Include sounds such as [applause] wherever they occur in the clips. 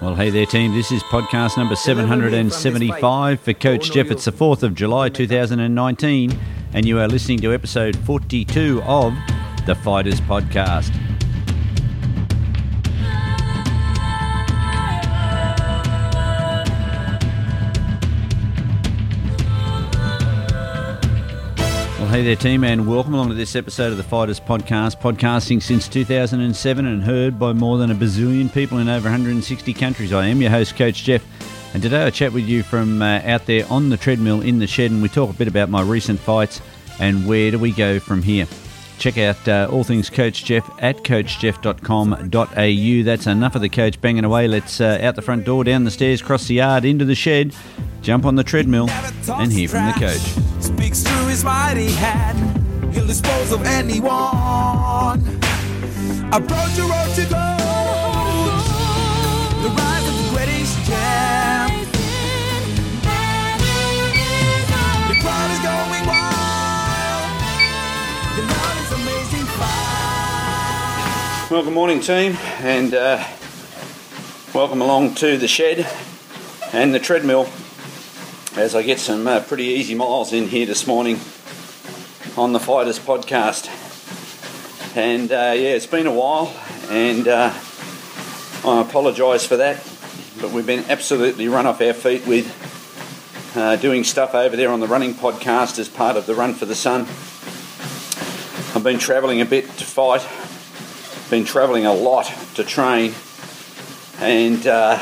Well, hey there, team. This is podcast number 775 for Coach Jeff. It's the 4th of July 2019, and you are listening to episode 42 of the Fighters Podcast. Well, hey there, team, and welcome along to this episode of the Fighters Podcast. Podcasting since 2007 and heard by more than a bazillion people in over 160 countries. I am your host, Coach Jeff, and today I chat with you from uh, out there on the treadmill in the shed, and we talk a bit about my recent fights and where do we go from here. Check out uh, all things Coach Jeff at coachjeff.com.au. That's enough of the coach banging away. Let's uh, out the front door, down the stairs, cross the yard, into the shed, jump on the treadmill, and hear from the coach. His mighty hand. He'll dispose of anyone. Approach your road to gold. The rise of the greatest. The crowd is going wild. The is amazing fight. Well, good morning, team, and uh, welcome along to the shed and the treadmill as I get some uh, pretty easy miles in here this morning on the Fighters podcast. And uh, yeah, it's been a while, and uh, I apologise for that, but we've been absolutely run off our feet with uh, doing stuff over there on the running podcast as part of the Run for the Sun. I've been travelling a bit to fight, been travelling a lot to train, and uh,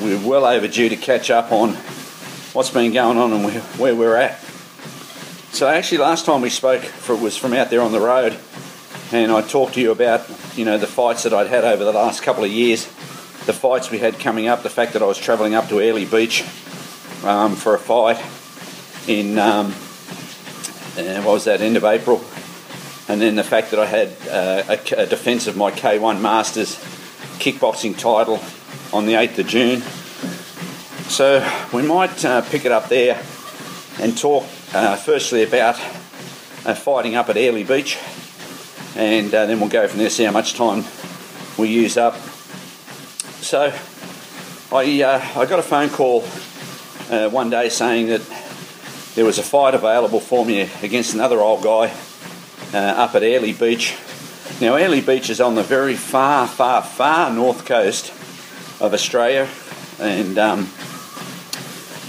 we're well overdue to catch up on what's been going on and where, we're at. So actually, last time we spoke for, was from out there on the road, and I talked to you about you know the fights that I'd had over the last couple of years, the fights we had coming up, the fact that I was travelling up to Airlie Beach um, for a fight in um, uh, what was that end of April, and then the fact that I had uh, a, a defence of my K1 Masters kickboxing title on the 8th of June. So we might uh, pick it up there and talk uh, firstly about uh, fighting up at Airlie Beach, and uh, then we'll go from there, see how much time we use up. So I, uh, I got a phone call uh, one day saying that there was a fight available for me against another old guy up at Airlie Beach. Now, Airlie Beach is on the very far, far, far north coast of Australia, and um,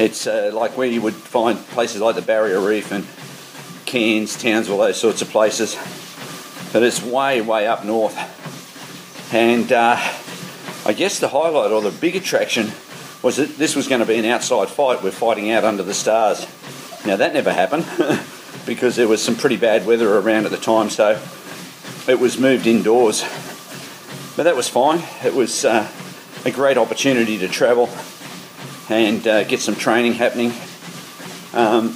it's uh, like where you would find places like the Barrier Reef and Cairns, Townsville, those sorts of places. But it's way, way up north. And uh, I guess the highlight or the big attraction was that this was going to be an outside fight. We're fighting out under the stars. Now, that never happened [laughs] because there was some pretty bad weather around at the time, so it was moved indoors. But that was fine. It was uh, a great opportunity to travel and uh, get some training happening. Um,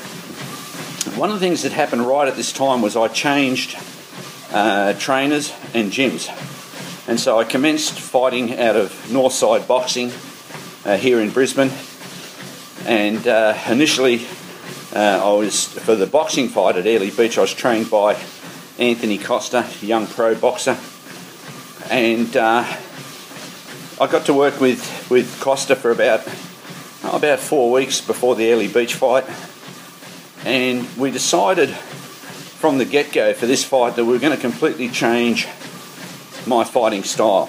one of the things that happened right at this time was I changed uh, trainers and gyms. And so I commenced fighting out of Northside Boxing uh, here in Brisbane. And uh, initially, uh, I was for the boxing fight at Airlie Beach. I was trained by Anthony Costa, young pro boxer, and uh, I got to work with with Costa for about about four weeks before the Airlie Beach fight, and we decided from the get go for this fight that we were going to completely change my fighting style,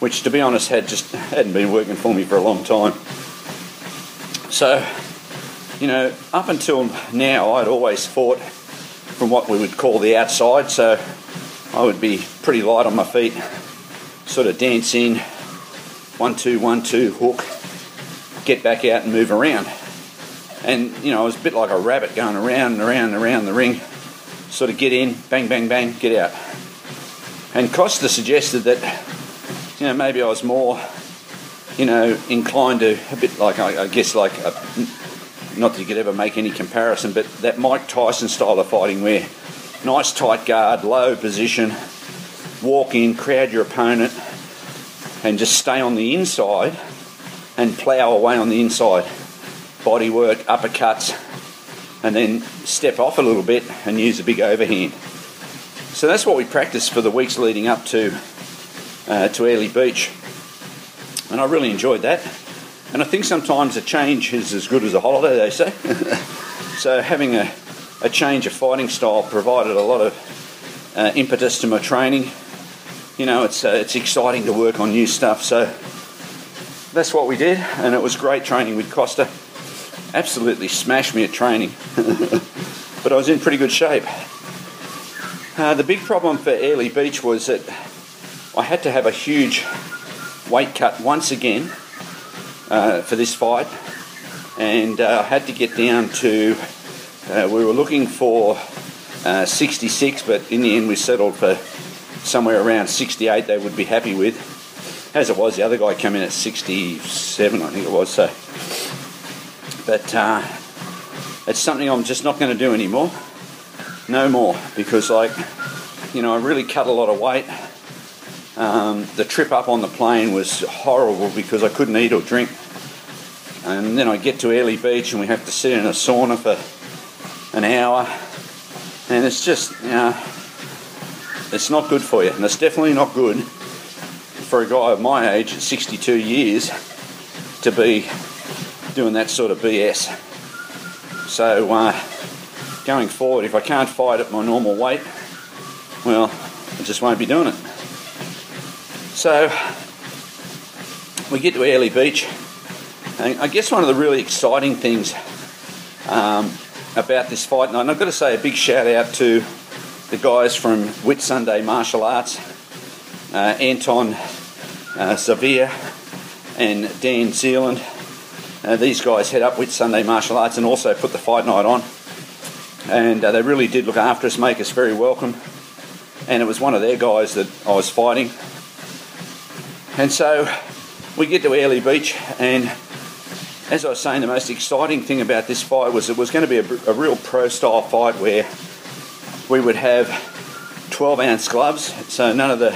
which, to be honest, had just hadn't been working for me for a long time. So, you know, up until now, I'd always fought from what we would call the outside, so I would be pretty light on my feet, sort of dance in, one, two, one, two, hook, get back out and move around. And, you know, I was a bit like a rabbit going around and around and around the ring, sort of get in, bang, bang, bang, get out. And Costa suggested that, you know, maybe I was more, you know, inclined to a bit like, I, I guess, like, a, not that you could ever make any comparison, but that Mike Tyson style of fighting where nice tight guard, low position, walk in, crowd your opponent, and just stay on the inside and plough away on the inside. Body work, uppercuts, and then step off a little bit and use a big overhand. So that's what we practiced for the weeks leading up to uh, to Airlie Beach. And I really enjoyed that. And I think sometimes a change is as good as a holiday, they say. [laughs] so having a, a change of fighting style provided a lot of uh, impetus to my training. You know, it's, uh, it's exciting to work on new stuff. So that's what we did, and it was great training with Costa. Absolutely smashed me at training, [laughs] but I was in pretty good shape. Uh, the big problem for Airlie Beach was that I had to have a huge weight cut once again uh, for this fight, and uh, I had to get down to. Uh, we were looking for uh, 66, but in the end we settled for somewhere around 68. They would be happy with. As it was, the other guy came in at 67, I think it was. So, but uh, it's something I'm just not going to do anymore. No more, because like, you know, I really cut a lot of weight. Um, the trip up on the plane was horrible because I couldn't eat or drink. And then I get to Airlie Beach and we have to sit in a sauna for an hour. And it's just, you know, it's not good for you. And it's definitely not good for a guy of my age at 62 years to be doing that sort of BS. So, uh, going forward, if I can't fight at my normal weight, well, I just won't be doing it. So, we get to Airlie Beach, and I guess one of the really exciting things um, about this fight night, and I've got to say a big shout out to the guys from Whitsunday Martial Arts, uh, Anton uh, and Dan Zealand. Uh, these guys head up Whitsunday Martial Arts and also put the fight night on. And uh, they really did look after us, make us very welcome. And it was one of their guys that I was fighting. And so we get to Airlie Beach, and as I was saying, the most exciting thing about this fight was it was going to be a, a real pro style fight where we would have 12 ounce gloves, so none of the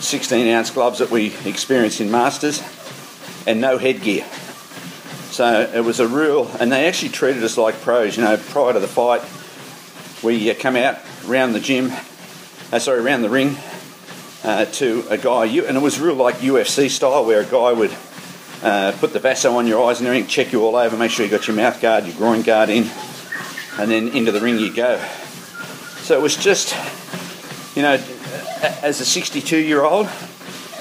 16 ounce gloves that we experienced in Masters, and no headgear. So it was a real, and they actually treated us like pros. You know, prior to the fight, we uh, come out around the gym, uh, sorry, around the ring uh, to a guy, and it was real like UFC style, where a guy would uh, put the Vaso on your eyes and everything, check you all over, make sure you got your mouth guard, your groin guard in, and then into the ring you go. So it was just, you know, as a 62 year old,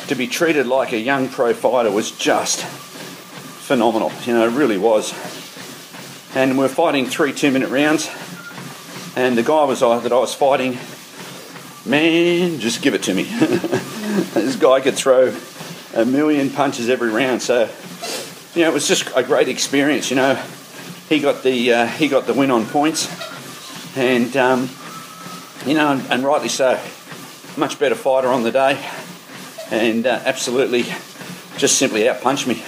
to be treated like a young pro fighter was just phenomenal. You know, it really was. And we are fighting three two minute rounds, and the guy was uh, that I was fighting, man, just give it to me. [laughs] this guy could throw a million punches every round, so you know it was just a great experience. You know, he got the uh, he got the win on points, and um, you know, and, and rightly so much better fighter on the day, and uh, absolutely just simply outpunched me.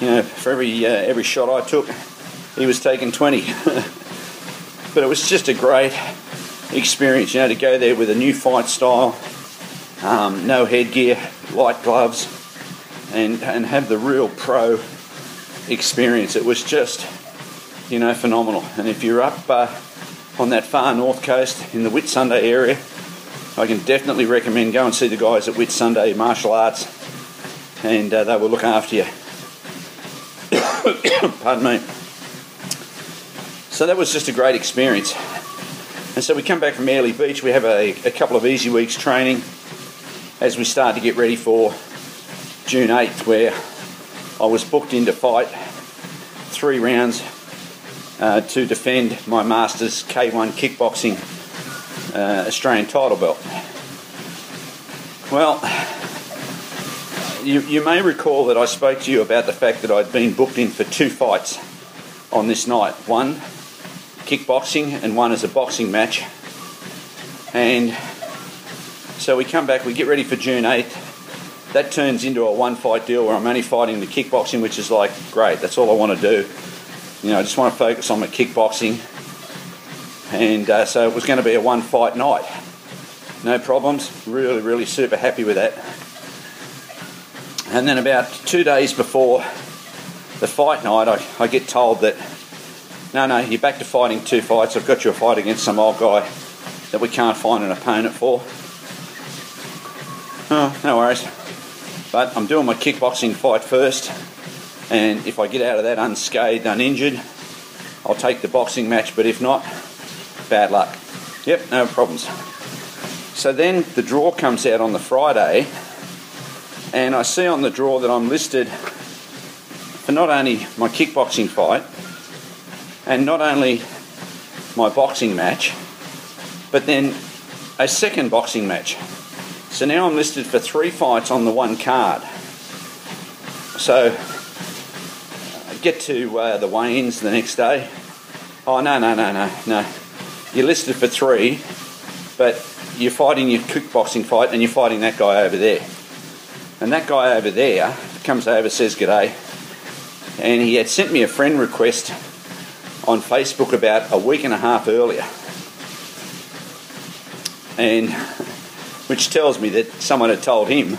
You know, for every uh, every shot I took, he was taking 20. [laughs] but it was just a great experience, you know, to go there with a new fight style, um, no headgear, light gloves, and and have the real pro experience. It was just, you know, phenomenal. And if you're up uh, on that far north coast in the Whitsunday area, I can definitely recommend go and see the guys at Whitsunday Martial Arts, and uh, they will look after you. [coughs] Pardon me. So that was just a great experience. And so we come back from Airlie Beach. We have a, a couple of easy weeks training as we start to get ready for June 8th, where I was booked in to fight three rounds uh, to defend my Masters K1 kickboxing uh, Australian title belt. Well, you, you may recall that I spoke to you about the fact that I'd been booked in for two fights on this night one kickboxing and one as a boxing match. And so we come back, we get ready for June 8th. That turns into a one fight deal where I'm only fighting the kickboxing, which is like, great, that's all I want to do. You know, I just want to focus on the kickboxing and uh, so it was going to be a one fight night. No problems, really, really super happy with that. And then about two days before the fight night, I, I get told that no, no, you're back to fighting two fights. I've got you a fight against some old guy that we can't find an opponent for. Oh, no worries. But I'm doing my kickboxing fight first, and if I get out of that unscathed, uninjured, I'll take the boxing match. But if not, bad luck. Yep, no problems. So then the draw comes out on the Friday, and I see on the draw that I'm listed for not only my kickboxing fight and not only my boxing match, but then a second boxing match. So now I'm listed for three fights on the one card. So I get to uh, the weigh-ins the next day. Oh no no no no no! You're listed for three, but you're fighting your kickboxing fight and you're fighting that guy over there. And that guy over there comes over, says g'day, and he had sent me a friend request on Facebook about a week and a half earlier. And which tells me that someone had told him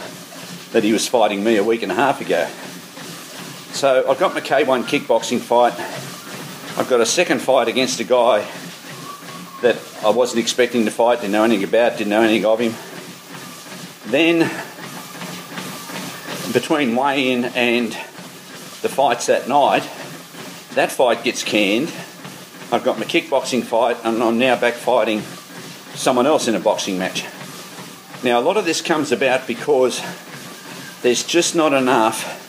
that he was fighting me a week and a half ago. So I've got my K1 kickboxing fight. I've got a second fight against a guy that I wasn't expecting to fight, didn't know anything about, didn't know anything of him. Then, between weigh in and the fights that night, that fight gets canned. I've got my kickboxing fight, and I'm now back fighting someone else in a boxing match. Now, a lot of this comes about because there's just not enough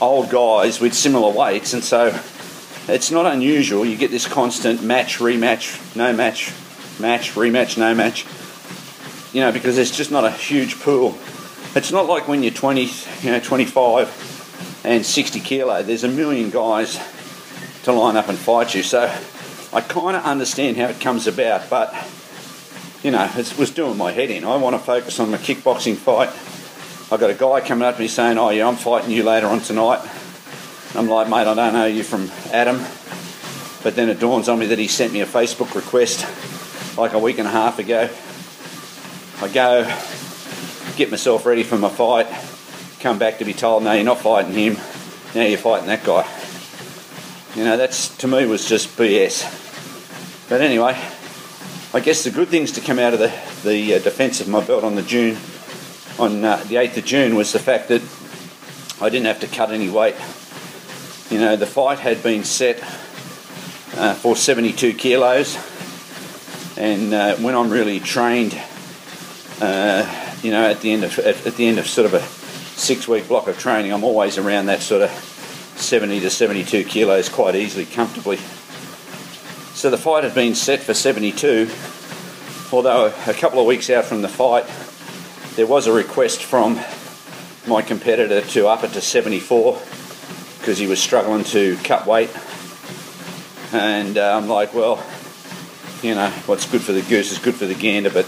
old guys with similar weights, and so it's not unusual. You get this constant match, rematch, no match, match, rematch, no match. You know, because there's just not a huge pool. It's not like when you're 20, you know, 25 and 60 kilo. There's a million guys to line up and fight you. So I kind of understand how it comes about, but you know, it was doing my head in. I want to focus on my kickboxing fight. I've got a guy coming up to me saying, "Oh yeah, I'm fighting you later on tonight." I'm like, mate, I don't know you from Adam. But then it dawns on me that he sent me a Facebook request like a week and a half ago. I go, get myself ready for my fight, come back to be told, no, you're not fighting him, now you're fighting that guy. You know, that's to me was just BS. But anyway, I guess the good things to come out of the, the uh, defence of my belt on the June, on uh, the 8th of June, was the fact that I didn't have to cut any weight. You know, the fight had been set uh, for 72 kilos, and uh, when I'm really trained, uh, you know, at the end of at, at, the end of sort of a six-week block of training, I'm always around that sort of 70 to 72 kilos quite easily, comfortably. So the fight had been set for 72, although a couple of weeks out from the fight, there was a request from my competitor to up it to 74 because he was struggling to cut weight. And uh, I'm like, well, you know, what's good for the goose is good for the gander. But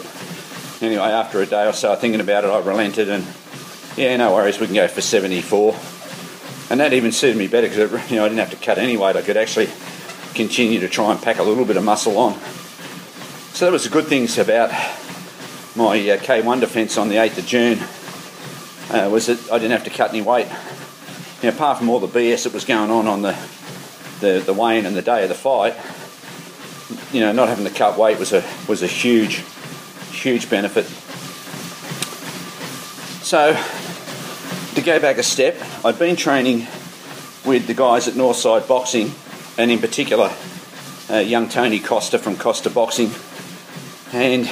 anyway, after a day or so thinking about it, I relented and yeah, no worries, we can go for 74. And that even suited me better because you know I didn't have to cut any weight. I could actually continue to try and pack a little bit of muscle on. So that was the good things about my uh, K1 defence on the 8th of June uh, was that I didn't have to cut any weight. Know, apart from all the BS that was going on on the, the, the weigh-in and the day of the fight, you know, not having to cut weight was a was a huge, huge benefit. So, to go back a step, I've been training with the guys at Northside Boxing, and in particular, uh, young Tony Costa from Costa Boxing, and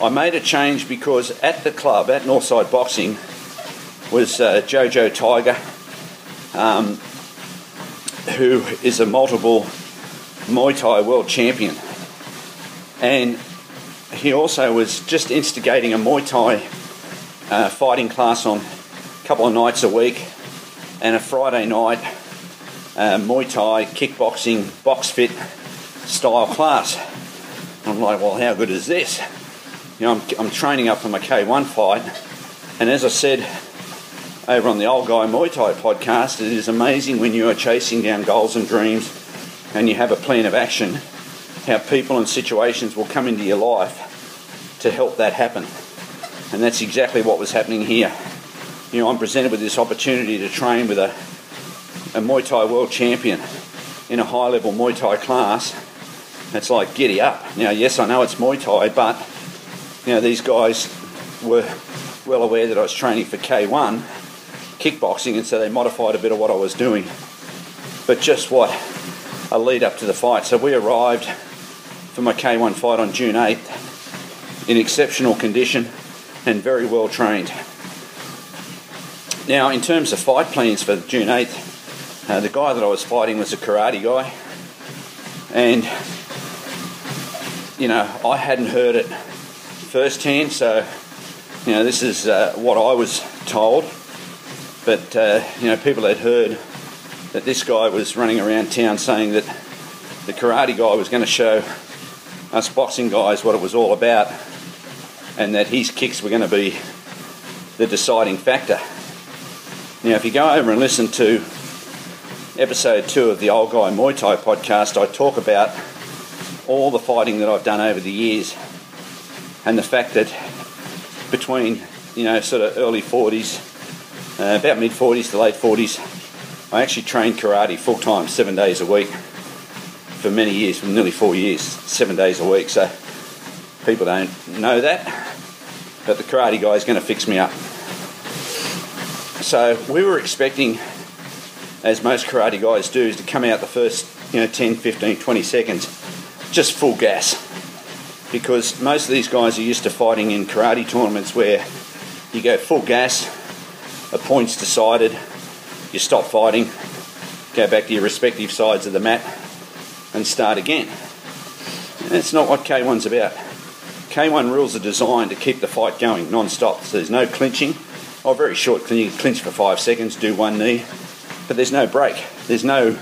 I made a change because at the club, at Northside Boxing, was uh, Jojo Tiger, um, who is a multiple Muay Thai world champion. And he also was just instigating a Muay Thai uh, fighting class on a couple of nights a week and a Friday night uh, Muay Thai kickboxing box fit style class. I'm like, well, how good is this? you know, I'm, I'm training up for my K1 fight, and as I said over on the Old Guy Muay Thai podcast, it is amazing when you are chasing down goals and dreams and you have a plan of action, how people and situations will come into your life to help that happen. And that's exactly what was happening here. You know, I'm presented with this opportunity to train with a, a Muay Thai world champion in a high level Muay Thai class. It's like giddy up. Now, yes, I know it's Muay Thai, but you know, these guys were well aware that I was training for K1 kickboxing, and so they modified a bit of what I was doing. But just what a lead up to the fight. So we arrived for my K1 fight on June 8th in exceptional condition and very well trained. Now, in terms of fight plans for June 8th, uh, the guy that I was fighting was a karate guy, and you know, I hadn't heard it firsthand, so you know, this is uh, what I was told. But uh, you know, people had heard that this guy was running around town saying that the karate guy was going to show us boxing guys what it was all about, and that his kicks were going to be the deciding factor. Now, if you go over and listen to episode two of the Old Guy Muay Thai podcast, I talk about all the fighting that I've done over the years and the fact that between, you know, sort of early 40s, uh, about mid 40s to late 40s, I actually trained karate full time, seven days a week for many years, for nearly four years, seven days a week. So people don't know that, but the karate guy is going to fix me up. So we were expecting, as most karate guys do, is to come out the first you know 10, 15, 20 seconds just full gas. Because most of these guys are used to fighting in karate tournaments where you go full gas, a point's decided, you stop fighting, go back to your respective sides of the mat, and start again. And that's not what K1's about. K1 rules are designed to keep the fight going non-stop. So there's no clinching, Oh, very short. You clinch for five seconds, do one knee, but there's no break. There's no,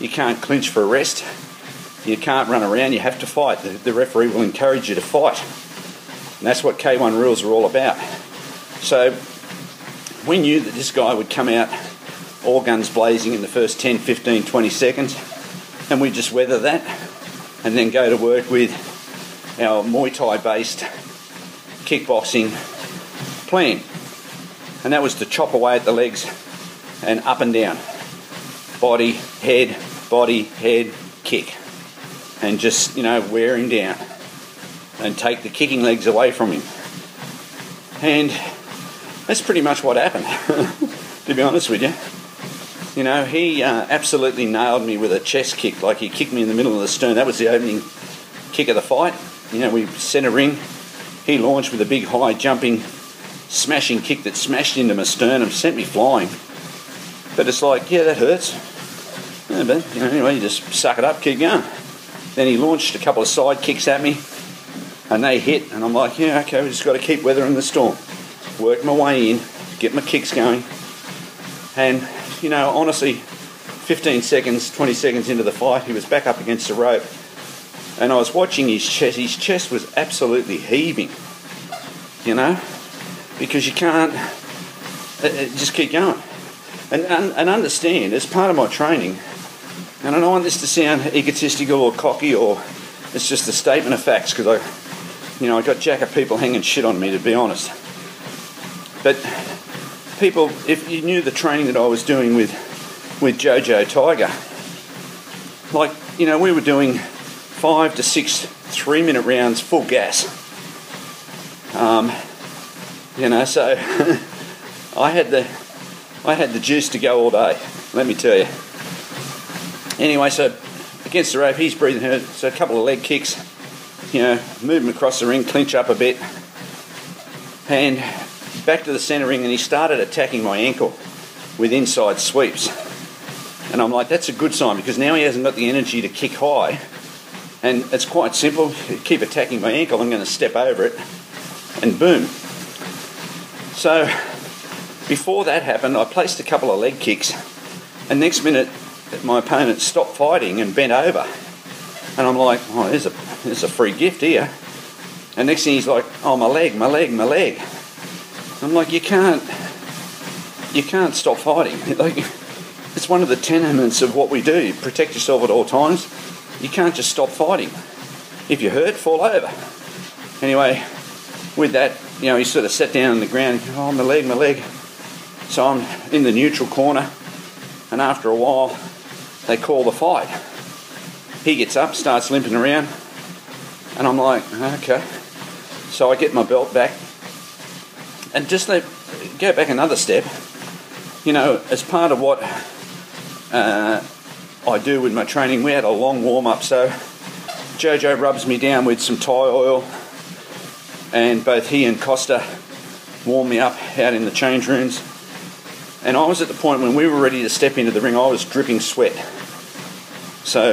you can't clinch for a rest. You can't run around. You have to fight. The, the referee will encourage you to fight. And that's what K1 rules are all about. So we knew that this guy would come out all guns blazing in the first 10, 15, 20 seconds, and we just weather that and then go to work with our Muay Thai based kickboxing plan and that was to chop away at the legs and up and down. Body, head, body, head, kick. And just, you know, wear him down and take the kicking legs away from him. And that's pretty much what happened, [laughs] to be honest with you. You know, he uh, absolutely nailed me with a chest kick, like he kicked me in the middle of the stern. That was the opening kick of the fight. You know, we set a ring. He launched with a big high jumping smashing kick that smashed into my sternum, and sent me flying. But it's like, yeah, that hurts. Yeah, but you know, anyway, you just suck it up, keep going. Then he launched a couple of side kicks at me, and they hit, and I'm like, yeah, okay, we just got to keep weathering the storm. Work my way in, get my kicks going, and you know, honestly, 15 seconds, 20 seconds into the fight, he was back up against the rope, and I was watching his chest. His chest was absolutely heaving. You know, because you can't just keep going. And, and, and understand, as part of my training, and I don't want this to sound egotistical or cocky or it's just a statement of facts because I, you know, I got jack of people hanging shit on me to be honest. But people, if you knew the training that I was doing with with Jojo Tiger, like you know, we were doing five to six three minute rounds full gas. Um, you know, so [laughs] I had the I had the juice to go all day. Let me tell you. Anyway, so against the rope, he's breathing hard. So a couple of leg kicks, you know, move him across the ring, clinch up a bit, and back to the centre ring, and he started attacking my ankle with inside sweeps. And I'm like, that's a good sign because now he hasn't got the energy to kick high. And it's quite simple. Keep attacking my ankle, I'm going to step over it, and boom, so before that happened, I placed a couple of leg kicks, and next minute my opponent stopped fighting and bent over, and I'm like, oh, there's a there's a free gift here. And next thing he's like, oh, my leg, my leg, my leg. I'm like, you can't you can't stop fighting. [laughs] Like it's one of the tenements of what we do. Protect yourself at all times. You can't just stop fighting. If you're hurt, fall over. Anyway, with that, you know, he sort of sat down on the ground oh, my leg, my leg. So I'm in the neutral corner, and after a while, they call the fight. He gets up, starts limping around, and I'm like, okay. So I get my belt back, and just let, go back another step. You know, as part of what uh, I do with my training, we had a long warm up. So Jojo rubs me down with some Thai oil, and both he and Costa warm me up out in the change rooms. And I was at the point when we were ready to step into the ring, I was dripping sweat. So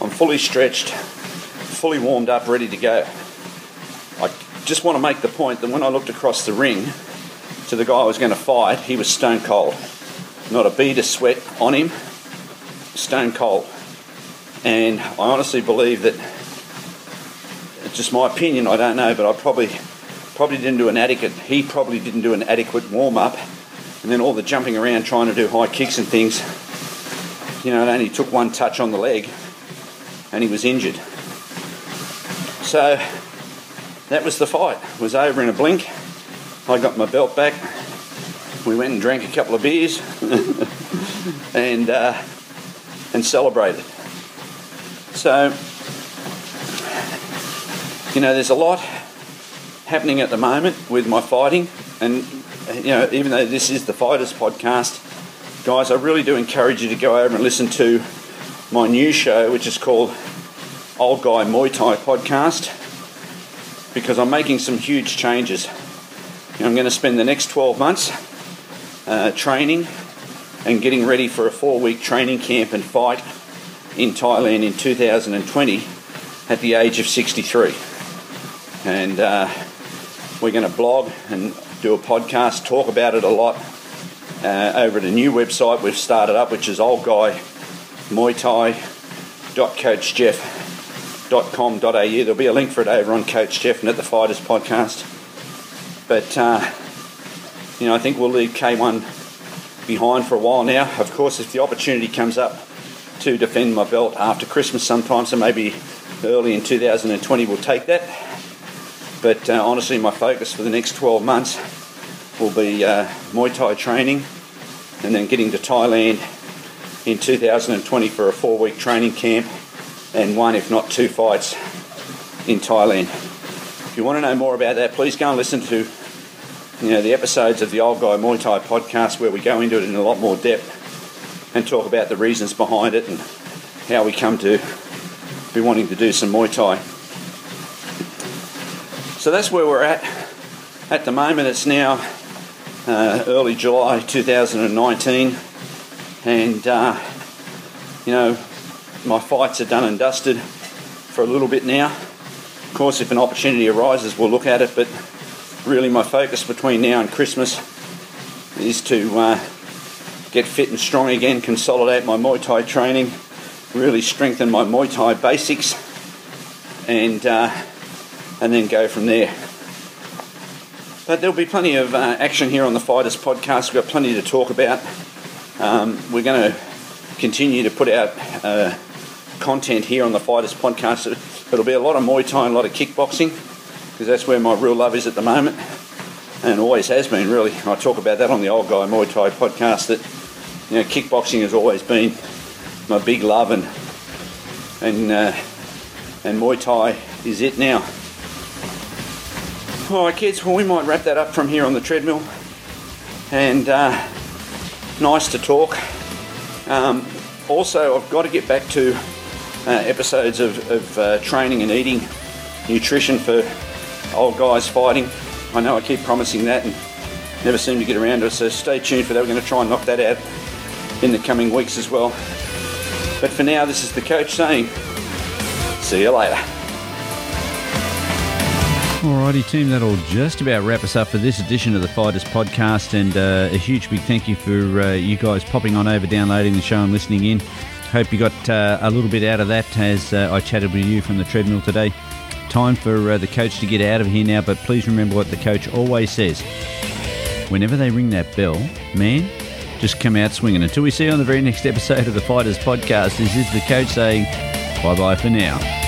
I'm fully stretched, fully warmed up, ready to go. Just want to make the point that when I looked across the ring to the guy I was going to fight, he was stone cold. Not a bead of sweat on him, stone cold. And I honestly believe that it's just my opinion, I don't know, but I probably probably didn't do an adequate he probably didn't do an adequate warm up and then all the jumping around trying to do high kicks and things. You know, it only took one touch on the leg and he was injured. So that was the fight. It was over in a blink. I got my belt back. We went and drank a couple of beers [laughs] and uh, and celebrated. So you know, there's a lot happening at the moment with my fighting, and you know, even though this is the Fighters podcast, guys, I really do encourage you to go over and listen to my new show, which is called Old Guy Muay Thai Podcast, because I'm making some huge changes. I'm going to spend the next 12 months uh, training and getting ready for a four week training camp and fight in Thailand in 2020 at the age of 63. And uh, we're going to blog and do a podcast, talk about it a lot uh, over at a new website we've started up, which is Old Guy Thai.coachjeff.com.au. There'll be a link for it over on Coach Jeff and at the Fighters podcast. But, uh, you know, I think we'll leave K1 behind for a while now. Of course, if the opportunity comes up to defend my belt after Christmas sometime, so maybe early in 2020, we'll take that. But uh, honestly, my focus for the next 12 months will be uh, Muay Thai training and then getting to Thailand in 2020 for a four week training camp and one, if not two, fights in Thailand. If you want to know more about that, please go and listen to you know, the episodes of the Old Guy Muay Thai podcast where we go into it in a lot more depth and talk about the reasons behind it and how we come to be wanting to do some Muay Thai. So that's where we're at. At the moment, it's now uh, early July 2019, and uh, you know, my fights are done and dusted for a little bit now. Of course, if an opportunity arises, we'll look at it, but really, my focus between now and Christmas is to uh, get fit and strong again, consolidate my Muay Thai training, really strengthen my Muay Thai basics, and uh, and then go from there. But there'll be plenty of uh, action here on the Fighters podcast. We've got plenty to talk about. Um, we're going to continue to put out uh, content here on the Fighters podcast. It'll be a lot of Muay Thai and a lot of kickboxing because that's where my real love is at the moment and always has been really. I talk about that on the Old Guy Muay Thai podcast that you know kickboxing has always been my big love and and uh, and Muay Thai is it now. Alright, kids, well, we might wrap that up from here on the treadmill. And uh, nice to talk. Um, also, I've got to get back to uh, episodes of, of uh, training and eating, nutrition for old guys fighting. I know I keep promising that and never seem to get around to it, so stay tuned for that. We're going to try and knock that out in the coming weeks as well. But for now, this is the coach saying, see you later. Alrighty, team, that'll just about wrap us up for this edition of the Fighters Podcast. And uh, a huge big thank you for uh, you guys popping on over, downloading the show, and listening in. Hope you got uh, a little bit out of that as uh, I chatted with you from the treadmill today. Time for uh, the coach to get out of here now, but please remember what the coach always says. Whenever they ring that bell, man, just come out swinging. Until we see you on the very next episode of the Fighters Podcast, this is the coach saying bye bye for now.